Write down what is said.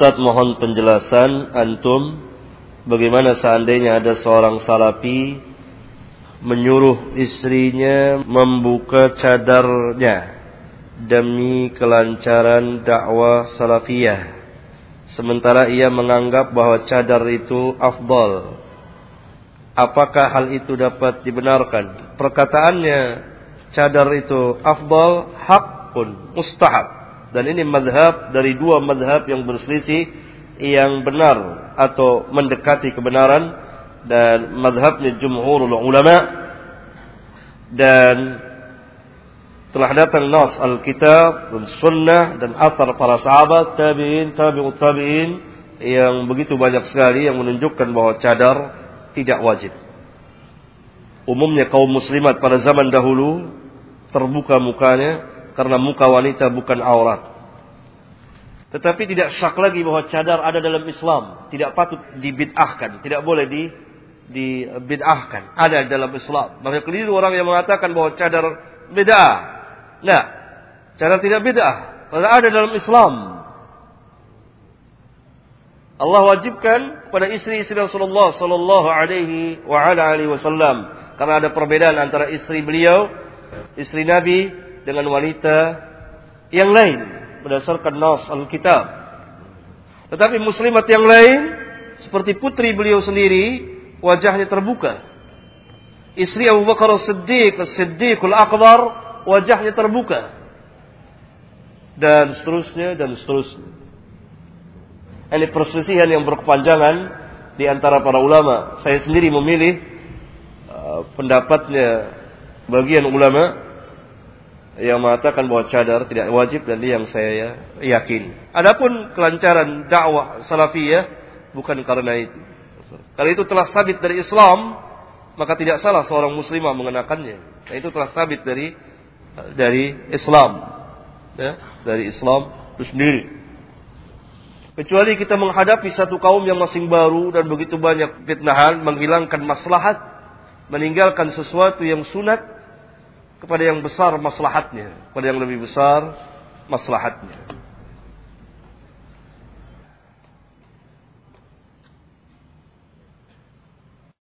Ustaz mohon penjelasan antum bagaimana seandainya ada seorang salafi menyuruh istrinya membuka cadarnya demi kelancaran dakwah salafiyah sementara ia menganggap bahwa cadar itu afdal. Apakah hal itu dapat dibenarkan? Perkataannya cadar itu afdal hak pun mustahab dan ini madhab dari dua madhab yang berselisih yang benar atau mendekati kebenaran dan madhabnya jumhurul ulama dan telah datang nas Alkitab dan Sunnah dan asar para sahabat tabiin tabiut tabiin yang begitu banyak sekali yang menunjukkan bahwa cadar tidak wajib. Umumnya kaum muslimat pada zaman dahulu terbuka mukanya karena muka wanita bukan aurat. Tetapi tidak syak lagi bahwa cadar ada dalam Islam, tidak patut dibid'ahkan, tidak boleh di dibid'ahkan, ada dalam Islam. Maka keliru orang yang mengatakan bahwa cadar bid'ah. Nah, cadar tidak bid'ah, karena ada dalam Islam. Allah wajibkan pada istri-istri Rasulullah sallallahu alaihi wa ala alihi wasallam karena ada perbedaan antara istri beliau, istri Nabi dengan wanita yang lain berdasarkan nas Alkitab. Tetapi muslimat yang lain seperti putri beliau sendiri wajahnya terbuka. Istri Abu Bakar As-Siddiq, As-Siddiqul Akbar wajahnya terbuka. Dan seterusnya dan seterusnya. Ini perselisihan yang berkepanjangan di antara para ulama. Saya sendiri memilih uh, pendapatnya bagian ulama yang mengatakan bahwa cadar tidak wajib dan yang saya yakin. Adapun kelancaran dakwah salafiyah bukan karena itu. Kalau itu telah sabit dari Islam, maka tidak salah seorang muslimah mengenakannya. Nah, itu telah sabit dari dari Islam. Ya, dari Islam itu sendiri. Kecuali kita menghadapi satu kaum yang masing baru dan begitu banyak fitnahan, menghilangkan maslahat, meninggalkan sesuatu yang sunat, kepada yang besar maslahatnya, kepada yang lebih besar maslahatnya.